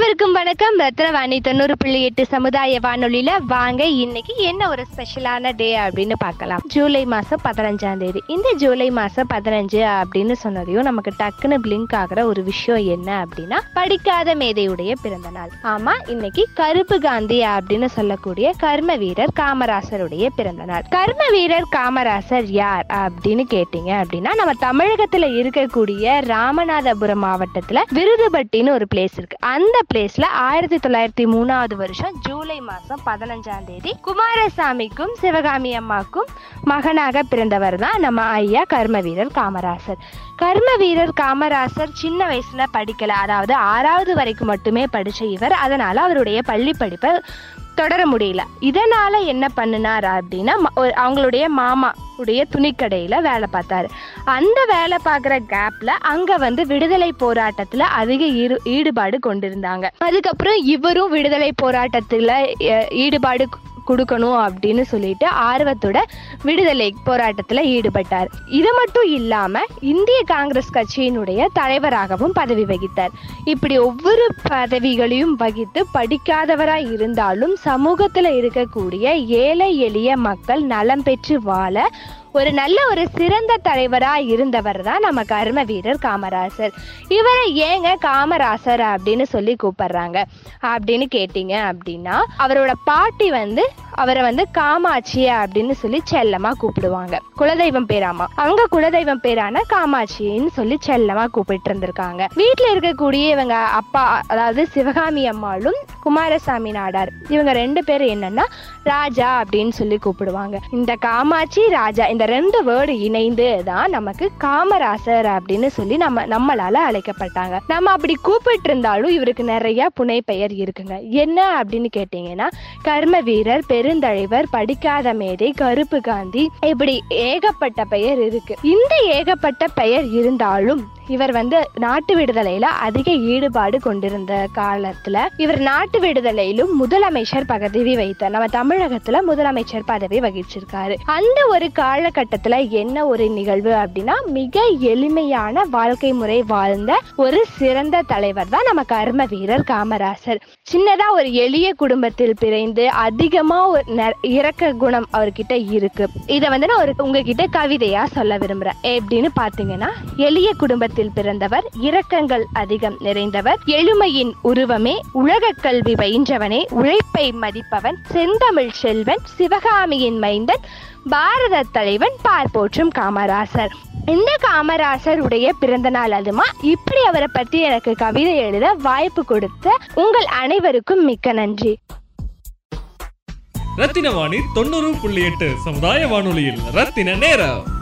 அனைவருக்கும் வணக்கம். ரத்னவாணி தொண்ணூறு புள்ளி எட்டு சமுதாய வானொலியில வாங்க. இன்னைக்கு என்ன ஒரு ஸ்பெஷலான டே அப்படின்னு பார்க்கலாம். ஜூலை மாசம் பதினஞ்சாம் தேதி. இந்த ஜூலை மாசம் பதினஞ்சு அப்படின்னு சொன்னதையும் நமக்கு டக்குன்னு பிளிங்க் ஆகிற ஒரு விஷயம் என்ன அப்படின்னா படிக்காத மேதையுடைய பிறந்த நாள். ஆமா இன்னைக்கு கருப்பு காந்தி அப்படின்னு சொல்லக்கூடிய கர்ம வீரர் காமராசருடைய பிறந்த நாள். கர்ம வீரர் காமராசர் யார் அப்படின்னு கேட்டீங்க அப்படின்னா நம்ம தமிழகத்துல இருக்கக்கூடிய ராமநாதபுரம் மாவட்டத்துல விருதுபட்டின்னு ஒரு பிளேஸ் இருக்கு. அந்த பிளேஸ்ல ஆயிரத்தி தொள்ளாயிரத்தி மூணாவது வருஷம் ஜூலை மாசம் பதினஞ்சாம் தேதி குமாரசாமிக்கும் சிவகாமி அம்மாக்கும் மகனாக பிறந்தவர் தான் நம்ம ஐயா கர்ம வீரர் காமராசர். கர்ம வீரர் காமராசர் சின்ன வயசுல படிக்கல. அதாவது ஆறாவது வரைக்கும் மட்டுமே படிச்ச இவர். அதனால அவருடைய பள்ளி படிப்பை தொடர முடியல. இதனால என்ன பண்ணினார் அப்படின்னா ம- அவங்களுடைய மாமா உடைய துணிக்கடையில வேலை பார்த்தாரு. அந்த வேலை பார்க்குற கேப்ல அங்க வந்து விடுதலை போராட்டத்துல அதிக ஈடு ஈடுபாடு கொண்டிருந்தாங்க. அதுக்கப்புறம் இவரும் விடுதலை போராட்டத்துல ஈடுபாடு கொடுக்கணும் அப்படின்னு சொல்லிட்டு ஆர்வத்தோட விடுதலை போராட்டத்தில் ஈடுபட்டார். இது மட்டும் இல்லாம இந்திய காங்கிரஸ் கட்சியினுடைய தலைவராகவும் பதவி வகித்தார். இப்படி ஒவ்வொரு பதவிகளையும் வகித்து படிக்காதவராய் இருந்தாலும் சமூகத்தில் இருக்கக்கூடிய ஏழை எளிய மக்கள் நலம் பெற்று வாழ ஒரு நல்ல ஒரு சிறந்த தலைவரா இருந்தவர் தான் நம்ம கர்ம வீரர் காமராசர். இவரை ஏங்க காமராசர் அப்படின்னு சொல்லி கூப்பிடுறாங்க. அப்படின்னு கேட்டீங்க அப்படின்னா அவரோட பாட்டி வந்து அவரை வந்து காமாட்சி அப்படின்னு சொல்லி செல்லமா கூப்பிடுவாங்க. குலதெய்வம் பேராமா. அவங்க குலதெய்வம் பேரான காமாட்சின்னு சொல்லி செல்லமா கூப்பிட்டு இருந்திருக்காங்க. வீட்டுல இருக்கக்கூடிய இவங்க அப்பா அதாவது சிவகாமி அம்மாளும் குமாரசாமி நாடார். இவங்க ரெண்டு பேரும் என்னன்னா ராஜா அப்படின்னு சொல்லி கூப்பிடுவாங்க. இந்த காமாட்சி ராஜா இந்த ரெண்டு வேர்டு இணைந்து தான் நமக்கு காமராசர் அப்படின்னு சொல்லி நம்ம நம்மளால அழைக்கப்பட்டாங்க. நம்ம அப்படி கூப்பிட்டு இருந்தாலும் இவருக்கு நிறைய புனை பெயர் இருக்குங்க. என்ன அப்படின்னு கேட்டீங்கன்னா கர்ம வீரர் பெருந்தலைவர் படிக்காத மேதை கருப்பு காந்தி இப்படி ஏகப்பட்ட பெயர் இருக்கு. இந்த ஏகப்பட்ட பெயர் இருந்தாலும் இவர் வந்து நாட்டு விடுதலையில அதிக ஈடுபாடு கொண்டிருந்த காலத்துல இவர் நாட்டு விடுதலையிலும் முதலமைச்சர் பதவி வைத்தார். நம்ம தமிழகத்துல முதலமைச்சர் பதவி வகிச்சிருக்காரு. அந்த ஒரு கால காலகட்டத்துல என்ன ஒரு நிகழ்வு அப்படின்னா மிக எளிமையான வாழ்க்கை முறை வாழ்ந்த ஒரு சிறந்த தலைவர் தான் நம்ம கர்ம வீரர் காமராசர். சின்னதா ஒரு எளிய குடும்பத்தில் பிறந்து அதிகமா ஒரு நெ- இரக்க குணம் அவர்கிட்ட இருக்கு. இதை வந்து நான் ஒரு உங்ககிட்ட கவிதையா சொல்ல விரும்புறேன். எப்படின்னு பாத்தீங்கன்னா எளிய குடும்பத்தில் பிறந்தவர் இரக்கங்கள் அதிகம் நிறைந்தவர் எளிமையின் உருவமே உலக கல்வி பயின்றவனே உழைப்பை மதிப்பவன் செந்தமிழ் செல்வன் சிவகாமியின் மைந்தன் பாரத தலைவன் பார் போற்றும் காமராசர். இந்த காமராசர் உடைய பிறந்த நாள் அதுமா? இப்படி அவரை பத்தி எனக்கு கவிதை எழுத வாய்ப்பு கொடுத்த உங்கள் அனைவருக்கும் மிக்க நன்றி. ரத்தின வாணி தொண்ணூறு புள்ளி எட்டு சமுதாய வானொலியில் ரத்தின நேரம்.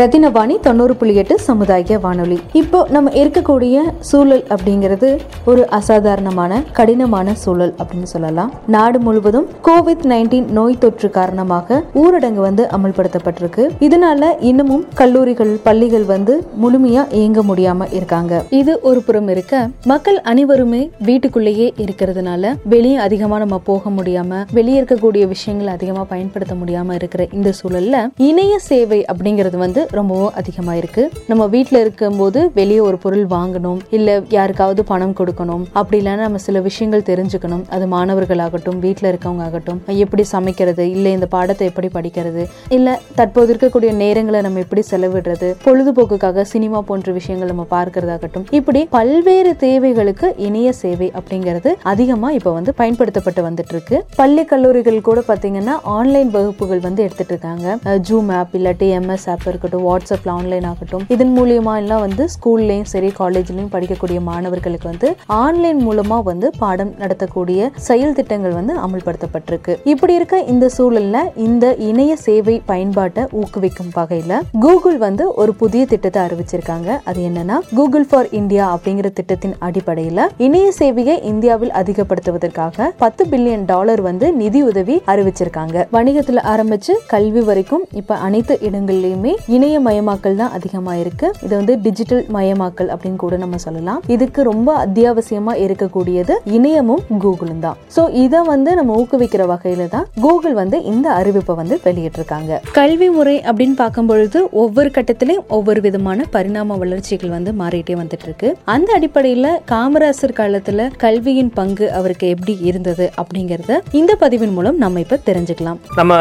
ரத்தினவாணி தொண்ணூறு புள்ளி எட்டு சமுதாய வானொலி. இப்போ நம்ம இருக்கக்கூடிய சூழல் அப்படிங்கிறது ஒரு அசாதாரணமான கடினமான சூழல் அப்படின்னு சொல்லலாம். நாடு முழுவதும் கோவிட் நைன்டீன் நோய் தொற்று காரணமாக ஊரடங்கு வந்து அமல்படுத்தப்பட்டிருக்கு. இதனால இன்னமும் கல்லூரிகள் பள்ளிகள் வந்து முழுமையா இயங்க முடியாம இருக்காங்க. இது ஒரு புறம் இருக்க மக்கள் அனைவருமே வீட்டுக்குள்ளேயே இருக்கிறதுனால வெளியே அதிகமா நம்ம போக முடியாம வெளியே இருக்கக்கூடிய விஷயங்களை அதிகமா பயன்படுத்த முடியாம இருக்கிற இந்த சூழல்ல இணைய சேவை அப்படிங்கிறது வந்து ரொம்பவும் அதிகமாக இருக்கு நம்ம வீட்டில் இருக்கும்போது வெளியே ஒரு பொருள் வாங்கணும் இல்லை யாருக்காவது பணம் கொடுக்கணும் அப்படி இல்லைன்னா நம்ம சில விஷயங்கள் தெரிஞ்சுக்கணும். அது மாணவர்களாகட்டும் வீட்டில் இருக்கவங்க ஆகட்டும் எப்படி சமைக்கிறது இல்லை இந்த பாடத்தை எப்படி படிக்கிறது இல்லை தற்போது இருக்கக்கூடிய நேரங்களை நம்ம எப்படி செலவிடுறது பொழுதுபோக்குக்காக சினிமா போன்ற விஷயங்கள் நம்ம பார்க்கறதாகட்டும் இப்படி பல்வேறு தேவைகளுக்கு இணைய சேவை அப்படிங்கிறது அதிகமா இப்போ வந்து பயன்படுத்தப்பட்டு வந்துட்டு இருக்கு பள்ளி கல்லூரிகள் கூட பாத்தீங்கன்னா ஆன்லைன் வகுப்புகள் வந்து எடுத்துட்டு இருக்காங்க ஜூம் ஆப் இல்லாட்டி எம்எஸ் ஆப் இருக்கட்டும் வாட்ஸ்அப்ல ஆன்லைன் ஆகட்டும் இதன் மூலியமா எல்லாம் வந்து ஸ்கூல்லையும் சரி காலேஜ்லயும் படிக்கக்கூடிய மாணவர்களுக்கு வந்து ஆன்லைன் மூலமா வந்து பாடம் நடத்தக்கூடிய செயல் திட்டங்கள் வந்து அமல்படுத்தப்பட்டிருக்கு. இப்படி இருக்க இந்த சூழல்ல இந்த இணைய சேவை பயன்பாட்டை ஊக்குவிக்கும் வகையில கூகுள் வந்து ஒரு புதிய திட்டத்தை அறிவிச்சிருக்காங்க. அது என்னன்னா கூகுள் ஃபார் இந்தியா அப்படிங்கிற திட்டத்தின் அடிப்படையில இணைய சேவையை இந்தியாவில் அதிகப்படுத்துவதற்காக பத்து பில்லியன் டாலர் வந்து நிதி உதவி அறிவிச்சிருக்காங்க. வணிகத்துல ஆரம்பிச்சு கல்வி வரைக்கும் இப்ப அனைத்து இடங்கள்லயுமே இணைய மயமாக்கல் தான் அதிகமா இருக்கு இது வந்து டிஜிட்டல் மயமாக்கல் அப்படின்னு கூட நம்ம சொல்லலாம். இதுக்கு ரொம்ப அத்தியாவசியமா இருக்கக்கூடியது இணையமும் கூகுளும் தான். சோ இதை வந்து நம்ம ஊக்குவிக்கிற வகையில தான் கூகுள் வந்து இந்த அறிவிப்பை வந்து வெளியிட்டிருக்காங்க. கல்வி முறை அப்படின்னு பார்க்கும் பொழுது ஒவ்வொரு கட்டத்திலையும் ஒவ்வொரு விதமான பரிணாம வளர்ச்சிகள் வந்து மாறிட்டே வந்துட்டு இருக்கு அந்த அடிப்படையில காமராசர் காலத்துல கல்வியின் பங்கு அவருக்கு எப்படி இருந்தது அப்படிங்கறத இந்த பதிவின் மூலம் நம்ம இப்ப தெரிஞ்சுக்கலாம். நம்ம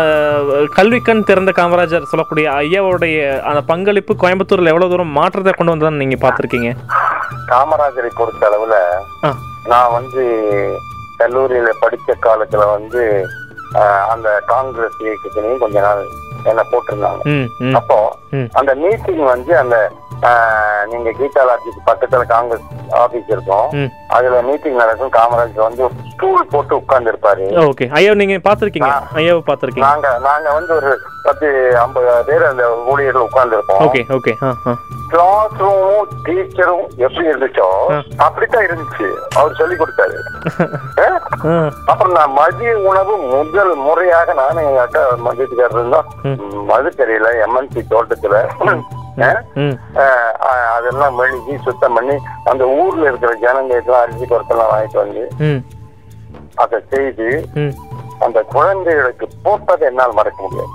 அஹ், கல்விக்கண் திறந்த காமராஜர் சொல்லக்கூடிய ஐயாவுடைய அந்த பங்களிப்பு கோயம்புத்தூர்ல எவ்வளவு தூரம் மாற்றத்தை கொண்டு வந்ததுன்னு நீங்க பார்த்திருக்கீங்க காமராஜரை பொறுத்த அளவுல. நான் வந்து கல்லூரியில படிச்ச காலத்துல வந்து அந்த காங்கிரஸ் இயக்கத்திலையும் கொஞ்ச நாள் என்ன போட்டிருந்தாங்க அப்போ. அந்த மீட்டிங் வந்து அந்த நீங்க கீதா லாட்ஜுக்கு பக்கத்துல காங்கிரஸ் ஆபீஸ் இருக்கும். அதுல மீட்டிங் நடக்கும். காமராஜர் வந்து ஸ்டூல் போட்டு உட்கார்ந்து இருப்பாரு ஓகே ஐயா நீங்க பார்த்திருக்கீங்க ஐயாவை பார்த்திருக்கீங்க நாங்க நாங்க வந்து ஒரு பத்து ஐம்பது பேர் அந்த ஊழியர்கள் உட்கார்ந்து இருப்போம் ஓகே ஓகே கிளாஸ் ரூமும் டீச்சரும் எப்படி இருந்துச்சோ. அப்படித்தான் இருந்துச்சு. அவர் சொல்லி கொடுத்தாரு. அப்புறம் நான் மதிய உணவு முதல் முறையாக நானும் எங்க அக்கா மதியத்துக்காரர் இருந்தோம் ம். மதுக்கரையில எம்என்சி தோட்டத்துல அதெல்லாம் மெழுகி சுத்தம் பண்ணி அந்த ஊர்ல இருக்கிற ஜனங்களுக்கெல்லாம் அரிசி பொருட்கள்லாம் வாங்கிட்டு வந்து அதை செய்து அந்த குழந்தைகளுக்கு போட்டதை என்னால் மறக்க முடியாது.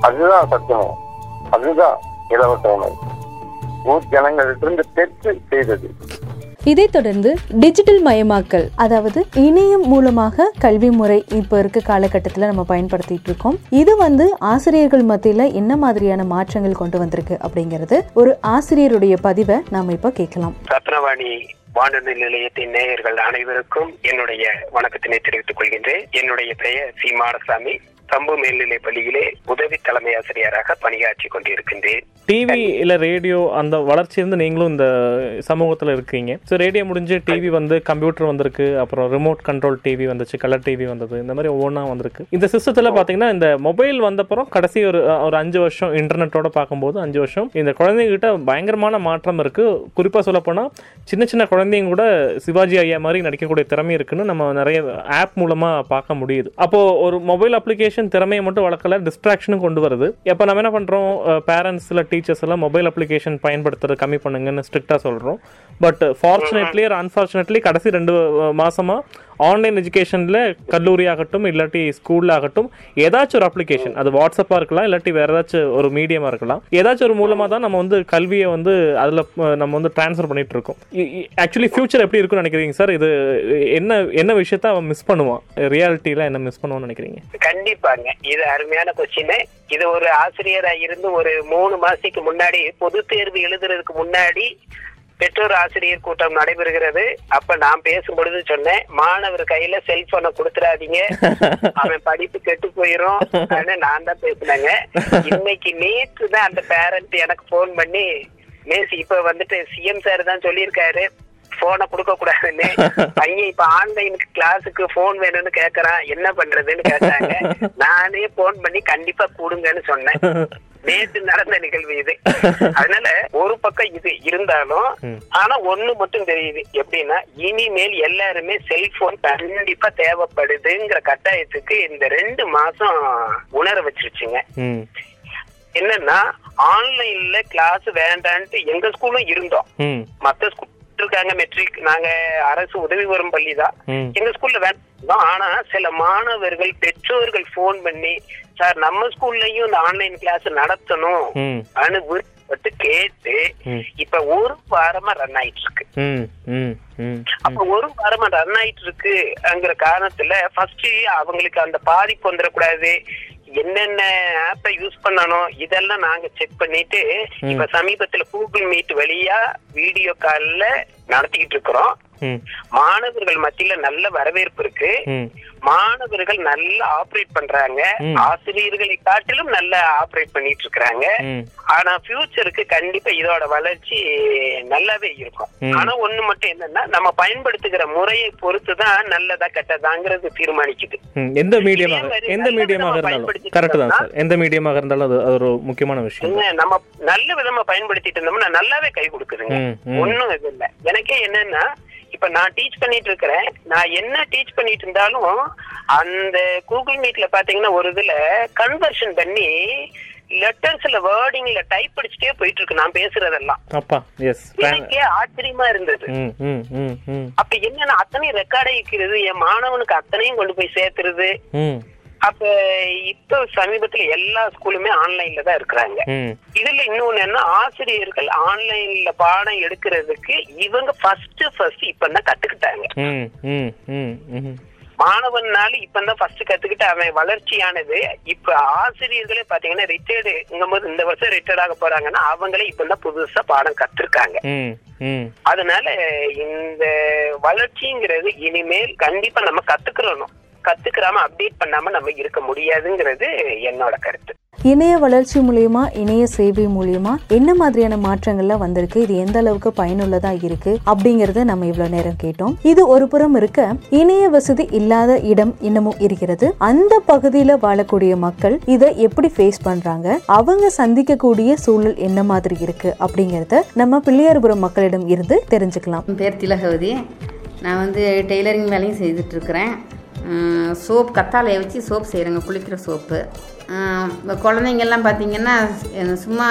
அதுதான் சத்தியம். அதுதான் இலவச உணவு. ஊர் ஜனங்களிலிருந்து பெற்று செய்தது. இதைத் தொடர்ந்து டிஜிட்டல் மயமாக்கல் அதாவது இணையம் மூலமாக கல்வி முறை இப்போ இருக்க காலகட்டத்தில் நம்ம பயன்படுத்திட்டு இருக்கோம். இது வந்து ஆசிரியர்கள் மத்தியில் என்ன மாதிரியான மாற்றங்கள் கொண்டு வந்திருக்கு அப்படிங்கிறது ஒரு ஆசிரியருடைய பதிவை நாம இப்போ கேட்கலாம். ரத்னவாணி வானொலி நிலையத்தின் நேயர்கள் அனைவருக்கும் என்னுடைய வணக்கத்தினை தெரிவித்துக் கொள்கின்றேன். என்னுடைய பெயர் சி. மாடசாமி. சம்பு மேல்நிலை பள்ளியிலே உதவி தலைமை ஆசிரியராக பணியாற்றி கொண்டிருக்கின்றேன். டிவி இல்ல ரேடியோ அந்த வளர்ச்சி இருந்து நீங்களும் இந்த சமூகத்துல இருக்கீங்க. ஸோ ரேடியோ முடிஞ்சு டிவி வந்து கம்ப்யூட்டர் வந்திருக்கு அப்புறம் ரிமோட் கண்ட்ரோல் டிவி வந்துச்சு கலர் டிவி வந்தது இந்த மாதிரி ஒவ்வொன்றா வந்திருக்கு. இந்த சிஸ்டத்துல பாத்தீங்கன்னா இந்த மொபைல் வந்தப்புறம் கடைசி ஒரு ஒரு அஞ்சு வருஷம் இன்டர்நெட்டோட பார்க்கும்போது அஞ்சு வருஷம் இந்த குழந்தைங்க கிட்ட பயங்கரமான மாற்றம் இருக்கு. குறிப்பா சொல்ல போனா சின்ன சின்ன குழந்தைங்க கூட சிவாஜி ஐயா மாதிரி நடிக்கக்கூடிய திறமை இருக்குன்னு நம்ம நிறைய ஆப் மூலமா பார்க்க முடியுது. அப்போ ஒரு மொபைல் அப்ளிகேஷன் திறமையை மட்டும் வளர்க்கல டிஸ்ட்ராக்ஷனும் கொண்டு வருது. இப்போ நம்ம என்ன பண்றோம்? பேரண்ட்ஸ் இல்லை டீச்சர்ஸ் எல்லாம் மொபைல் அப்ளிகேஷன் பயன்படுத்துறது கம்மி பண்ணுங்கன்னு ஸ்ட்ரிக்டா சொல்றோம். பட் ஃபார்ச்சுனேட்லி அன்ஃபார்ச்சுனேட்லி கடைசி ரெண்டு மாசமா ஆன்லைன் எஜுகேஷனில் கல்லூரி ஆகட்டும் இல்லாட்டி ஸ்கூலில் ஆகட்டும் ஏதாச்சும் ஒரு அப்ளிகேஷன் அது வாட்ஸ்அப்பாக இருக்கலாம் இல்லாட்டி வேறு ஏதாச்சும் ஒரு மீடியமாக இருக்கலாம் ஏதாச்சும் ஒரு மூலமாக தான் நம்ம வந்து கல்வியை வந்து அதில் நம்ம வந்து ட்ரான்ஸ்ஃபர் பண்ணிட்டு இருக்கோம். ஆக்சுவலி ஃபியூச்சர் எப்படி இருக்கும்னு நினைக்கிறீங்க சார் இது என்ன என்ன விஷயத்த அவன் மிஸ் பண்ணுவான்? ரியாலிட்டியில் என்ன மிஸ் பண்ணுவான்னு நினைக்கிறீங்க? கண்டிப்பாங்க. இது அருமையான கொஸ்டின் இது ஒரு ஆசிரியராக இருந்து ஒரு மூணு மாசத்துக்கு முன்னாடி பொது தேர்வு எழுதுறதுக்கு முன்னாடி பெற்றோர் ஆசிரியர் கூட்டம் நடைபெறுகிறது. அப்ப நான் பேசும் பொழுது சொன்னேன் மாணவர் கையில செல்போனை கொடுத்துடாதீங்க. அவன் படிப்பு கெட்டு போயிரும். நான் தான் பேசினாங்க. இன்னைக்கு நேற்று தான் அந்த பேரண்ட் எனக்கு போன் பண்ணி மேசி இப்ப வந்துட்டு சிஎம் சார் தான் சொல்லியிருக்காரு. போனை கொடுக்க கூடாதுன்னு. பையன் இப்ப ஆன்லைனுக்கு கிளாஸுக்கு போன் வேணும்னு கேக்குறான். என்ன பண்றதுன்னு கேட்டாங்க. நானே போன் பண்ணி கண்டிப்பா கொடுங்கன்னு சொன்னேன். நேற்று நடந்த நிகழ்வு இது. அதனால ஒரு பக்கம் இது இருந்தாலும் ஆனா ஒண்ணு மட்டும் தெரியுது. எப்படின்னா இனிமேல் எல்லாருமே செல்போன் கண்டிப்பா தேவைப்படுதுங்கிற கட்டாயத்துக்கு இந்த ரெண்டு மாசம் உணர வச்சிருச்சுங்க. என்னன்னா ஆன்லைன்ல கிளாஸ் வேண்டான்ட்டு எங்க ஸ்கூலும் இருந்தோம். மத்த ஸ்கூல் இருக்காங்க மெட்ரிக் நாங்க அரசு உதவி வரும் பள்ளி தான் எங்க ஸ்கூல்ல வேண்டாம் ஆனா சில மாணவர்கள் பெற்றோர்கள் போன் பண்ணி சார் நம்ம ஸ்கூல்லயும் இந்த ஆன்லைன் கிளாஸ் நடத்தணும். ம். அனு விருப்பப்பட்டு கேட்டு. இப்ப ஒரு வாரமா ரன் ஆயிட்டு இருக்கு அப்ப ஒரு வாரமா ரன் ஆயிட்டு இருக்குங்கிற காரணத்துல ஃபர்ஸ்ட் அவங்களுக்கு அந்த பாதிப்பு வந்துடக்கூடாது. என்னென்ன ஆப்பை யூஸ் பண்ணணும் இதெல்லாம் நாங்க செக் பண்ணிட்டு இப்ப சமீபத்துல கூகுள் மீட் வழியா வீடியோ கால்ல நடத்திக்கிட்டு இருக்கிறோம். மாணவர்கள் மத்தியில நல்ல வரவேற்பு இருக்கு. மாணவர்கள் நல்லா ஆப்ரேட் பண்றாங்க. ஆசிரியர்களை காட்டிலும் நல்லா ஆப்ரேட் பண்ணிட்டு இருக்காங்க ம். ஆனா ஃபியூச்சருக்கு கண்டிப்பா இதோட வளர்ச்சி நல்லாவே இருக்கும். ஆனா ஒண்ணு மட்டும் என்னன்னா நம்ம பயன்படுத்துகிற முறையை பொறுத்து தான் நல்லதா கெட்டதாங்கிறது தீர்மானிக்குது. எந்த மீடியமாக எந்த மீடியமாக இருந்தாலும் கரெக்ட் தான் இருந்தோம்னா- சார். எந்த மீடியமாக இருந்தாலும் அது ஒரு முக்கியமான விஷயம். நம்ம நல்ல விதமா பயன்படுத்திட்டு இருந்தோம்னா நல்லாவே கை கொடுக்குதுங்க. ஒண்ணும் இது இல்ல. எனக்கே என்னன்னா இப்ப நான் டீச் பண்ணிட்டு இருக்கிறேன். நான் என்ன டீச் பண்ணிட்டு இருந்தாலும் அந்த கூகுள் மீட்ல பாத்தீங்கன்னா ஒரு இதுல கன்வர்ஷன் பண்ணி லெட்டர்ஸ்ல வேர்டிங்ல டைப் அடிச்சுட்டே போயிட்டு இருக்கு. நான் பேசுறதெல்லாம். எனக்கே ஆச்சரியமா இருந்தது. அப்ப என்னன்னா அத்தனையும் ரெக்கார்ட் ஆகிக்கிறது என் மாணவனுக்கு அத்தனையும் கொண்டு போய் சேர்த்துறது. ம். அப்ப இப்ப சமீபத்துல எல்லா ஸ்கூலுமே ஆன்லைன்ல தான் இருக்கிறாங்க. இதுல இன்னொன்னு என்ன ஆசிரியர்கள் ஆன்லைன்ல பாடம் எடுக்கிறதுக்கு இவங்க ஃபர்ஸ்ட் ஃபர்ஸ்ட் இப்பதான் கத்துக்கிட்டாங்க. ம் ம் ம் ம். மாணவனால இப்பதான் ஃபர்ஸ்ட் கத்துக்கிட்டு அவன் வளர்ச்சியானது. இப்ப ஆசிரியர்களே பாத்தீங்கன்னா ரிட்டையர்டு போது இந்த வருஷம் ரிட்டையர்ட் ஆக போறாங்கன்னா அவங்களே இப்பதான் புதுசா பாடம் கத்துருக்காங்க அதனால இந்த வளர்ச்சிங்கிறது இனிமேல் கண்டிப்பா நம்ம கத்துக்கிறணும் கத்துக்கிறாம அப்டேட் பண்ணாம நம்ம இருக்க முடியாதுங்கிறது என்னோட கருத்து. இணைய வளர்ச்சி மூலியமா இணைய சேவை மூலியமா என்ன மாதிரியான மாற்றங்கள்லாம் வந்திருக்கு? இது எந்த அளவுக்கு பயனுள்ளதா இருக்கு? அப்படிங்கறத நம்ம இவ்வளவு நேரம் கேட்டோம். இது ஒரு புறம் இருக்க இணைய வசதி இல்லாத இடம் இன்னமும் இருக்கிறது. அந்த பகுதியில வாழக்கூடிய மக்கள் இதை எப்படி ஃபேஸ் பண்றாங்க? அவங்க சந்திக்கக்கூடிய சூழல் என்ன மாதிரி இருக்கு? அப்படிங்கறத நம்ம பிள்ளையார்புரம் மக்களிடம் இருந்து தெரிஞ்சுக்கலாம். பேர் திலகவதி. நான் வந்து டெய்லரிங் வேலையும் செய்துட்ருக்கிறேன் சோப் கத்தாழையை வச்சு சோப் செய்கிறேங்க குளிக்கிற சோப்பு. இந்த குழந்தைங்கெல்லாம் பார்த்தீங்கன்னா சும்மா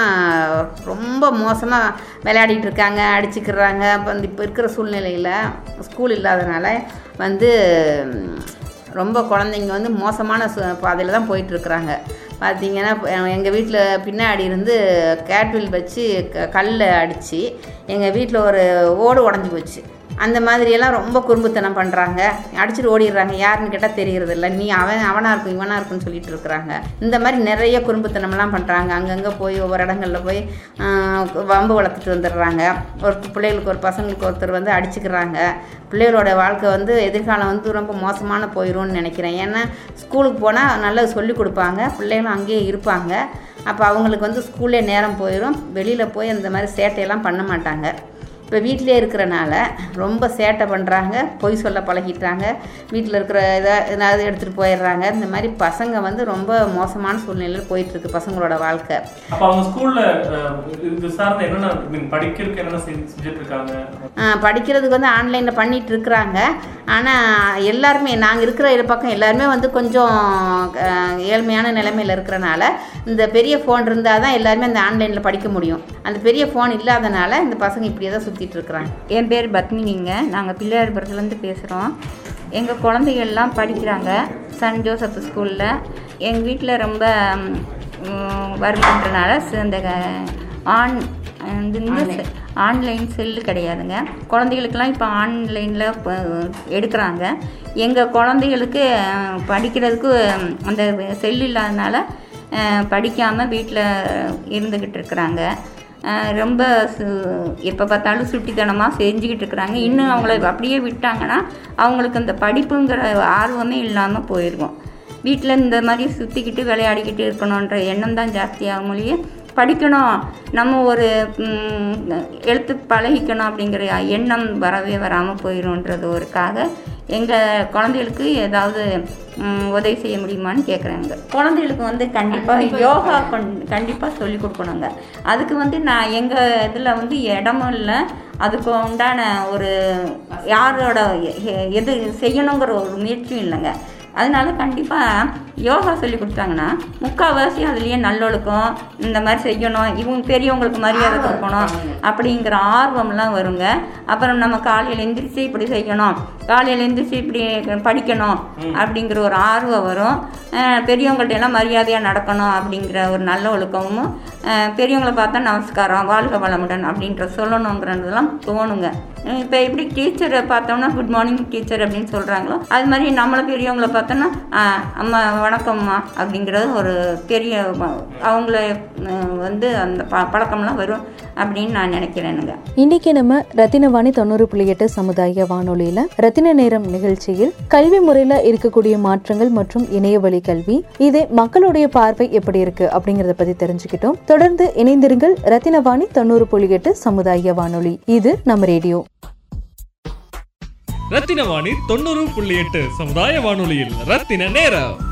ரொம்ப மோசமாக விளையாடிட்டு இருக்காங்க அடிச்சுக்கிறாங்க. அப்போ வந்து இப்போ இருக்கிற சூழ்நிலையில் ஸ்கூல் இல்லாதனால வந்து ரொம்ப குழந்தைங்க வந்து மோசமான பாதையில் தான் போயிட்டுருக்குறாங்க பார்த்தீங்கன்னா எங்கள் வீட்டில் பின்னாடி இருந்து கேட்வில் வச்சு க கல் அடித்து எங்கள் வீட்டில் ஒரு ஓடு உடஞ்சி போச்சு. அந்த மாதிரியெல்லாம் ரொம்ப குறும்புத்தனம் பண்ணுறாங்க அடிச்சுட்டு ஓடிடுறாங்க. யாருன்னு கேட்டால் தெரிகிறது இல்லை நீ அவன் அவனாக இருக்கும் இவனாக இருக்குன்னு சொல்லிட்டு இருக்கிறாங்க. இந்த மாதிரி நிறைய குறும்புத்தனம்லாம் பண்ணுறாங்க அங்கங்கே போய் ஒவ்வொரு இடங்களில் போய் வம்பு வளர்த்துட்டு வந்துடுறாங்க. ஒரு பிள்ளைகளுக்கு ஒரு பசங்களுக்கு ஒருத்தர் வந்து அடிச்சுக்கிறாங்க. பிள்ளைகளோட வாழ்க்கை வந்து எதிர்காலம் வந்து ரொம்ப மோசமான போயிடும்னு நினைக்கிறேன். ஏன்னா ஸ்கூலுக்கு போனால் நல்லா சொல்லி கொடுப்பாங்க. பிள்ளைகளும் அங்கேயே இருப்பாங்க. அப்போ அவங்களுக்கு வந்து ஸ்கூல்லே நேரம் போயிடும் வெளியில் போய் அந்த மாதிரி சேட்டையெல்லாம் பண்ண மாட்டாங்க. இப்போ வீட்டிலே இருக்கிறனால ரொம்ப சேட்டை பண்ணுறாங்க பொய் சொல்ல பழகிட்டாங்க. வீட்டில் இருக்கிற இதை ஏதாவது எடுத்துகிட்டு போயிடுறாங்க. இந்த மாதிரி பசங்க வந்து ரொம்ப மோசமான சூழ்நிலையில் போயிட்டுருக்கு பசங்களோட வாழ்க்கை. அப்ப அவங்க ஸ்கூல்ல படிக்கிறதுக்கு என்னென்ன செஞ்சுட்டு படிக்கிறதுக்கு வந்து ஆன்லைனில் பண்ணிட்டு இருக்கிறாங்க ஆனால் எல்லாருமே நாங்கள் இருக்கிற இரு பக்கம் எல்லாருமே வந்து கொஞ்சம் ஏழ்மையான நிலைமையில் இருக்கிறனால இந்த பெரிய ஃபோன் இருந்தால் தான் எல்லாருமே அந்த ஆன்லைனில் படிக்க முடியும். அந்த பெரிய ஃபோன் இல்லாதனால இந்த பசங்க இப்படியே தான் சுற்றிட்டு இருக்கிறாங்க என் பேர் பத்மினிங்க. நாங்கள் பிள்ளையார்புரத்துலேருந்து பேசுகிறோம் எங்கள் குழந்தைகள்லாம் படிக்கிறாங்க. சன் ஜோசப் ஸ்கூலில். எங்கள் வீட்டில் ரொம்ப ச- இந்த ஆன் செ- ஆன்லைன் செல்லு கிடையாதுங்க. குழந்தைகளுக்கெல்லாம் இப்போ ஆன்லைனில் எடுக்கிறாங்க. எங்கள் குழந்தைகளுக்கு படிக்கிறதுக்கு அந்த செல்லு இல்லாதனால படிக்காமல் வீட்டில் இருந்துக்கிட்டு இருக்கிறாங்க ரொம்ப சு எப்போ பார்த்தாலும் சுட்டித்தனமாக செஞ்சுக்கிட்டு இருக்கிறாங்க. இன்னும் அவங்கள அப்படியே விட்டாங்கன்னா அவங்களுக்கு அந்த படிப்புங்கிற ஆர்வமே இல்லாமல் போயிருக்கும் வீட்டில் இந்த மாதிரி சுற்றிக்கிட்டு விளையாடிக்கிட்டு இருக்கணுன்ற எண்ணம் தான் ஜாஸ்தியாகும் மொழியே படிக்கணும். நம்ம ஒரு எழுத்து பழகிக்கணும் அப்படிங்கிற எண்ணம் வரவே வராமல் போயிடும்ன்றது ஒருக்காக எங்கள் குழந்தைகளுக்கு ஏதாவது உதவி செய்ய முடியுமான்னு கேட்குறாங்க குழந்தைகளுக்கு வந்து கண்டிப்பாக யோகா கொண் கண்டிப்பாக சொல்லி கொடுக்கணுங்க. அதுக்கு வந்து நான் எங்கள் இதில் வந்து இடமும் இல்லை. அதுக்கு உண்டான ஒரு யாரோட எது செய்யணுங்கிற ஒரு முயற்சியும் இல்லைங்க. அதனால கண்டிப்பாக யோகா சொல்லி கொடுத்தாங்கன்னா முக்கால்வாசி அதுலேயே நல்லொழுக்கம் இந்த மாதிரி செய்யணும் இவங்க பெரியவங்களுக்கு மரியாதை கொடுக்கணும் அப்படிங்கிற ஆர்வம்லாம் வருங்க. அப்புறம் நம்ம காலையில் எந்திரிச்சு இப்படி செய்யணும் காலையில் எந்திரிச்சு இப்படி படிக்கணும் அப்படிங்கிற ஒரு ஆர்வம் வரும். பெரியவங்கள்ட்ட எல்லாம் மரியாதையாக நடக்கணும் அப்படிங்கிற ஒரு நல்ல ஒழுக்கமும் பெரியவங்களை பார்த்தா நமஸ்காரம் வாழ்க வளமுடன் அப்படின்ற சொல்லணுங்கிறதெல்லாம் தோணுங்க. இப்போ எப்படி டீச்சரை பார்த்தோம்னா குட் மார்னிங் டீச்சர் அப்படின்னு சொல்கிறாங்களோ அது மாதிரி நம்மளை பெரியவங்கள பார்த்தோன்னா "ஆ, அம்மா வணக்கம்மா அப்படிங்கிறது ஒரு பெரிய அவங்கள வந்து அந்த ப பழக்கம்லாம் வரும் அப்படின்னு நான் நினைக்கிறேனுங்க. இன்னைக்கு நம்ம ரத்தினவாணி தொண்ணூறு புள்ளி எட்டு சமுதாய வானொலியில ரத்தின நேரம் நிகழ்ச்சியில் கல்வி முறையில இருக்கக்கூடிய மாற்றங்கள் மற்றும் இணைய வழி கல்வி இது மக்களுடைய பார்வை எப்படி இருக்கு அப்படிங்கறத பத்தி தெரிஞ்சுக்கிட்டோம். தொடர்ந்து இணைந்திருங்கள் ரத்தினவாணி தொண்ணூறு புள்ளி எட்டு சமுதாய வானொலி. இது நம்ம ரேடியோ. ரத்தின வாணி தொண்ணூறு புள்ளி எட்டு சமுதாய வானொலியில் ரத்தின நேரம்.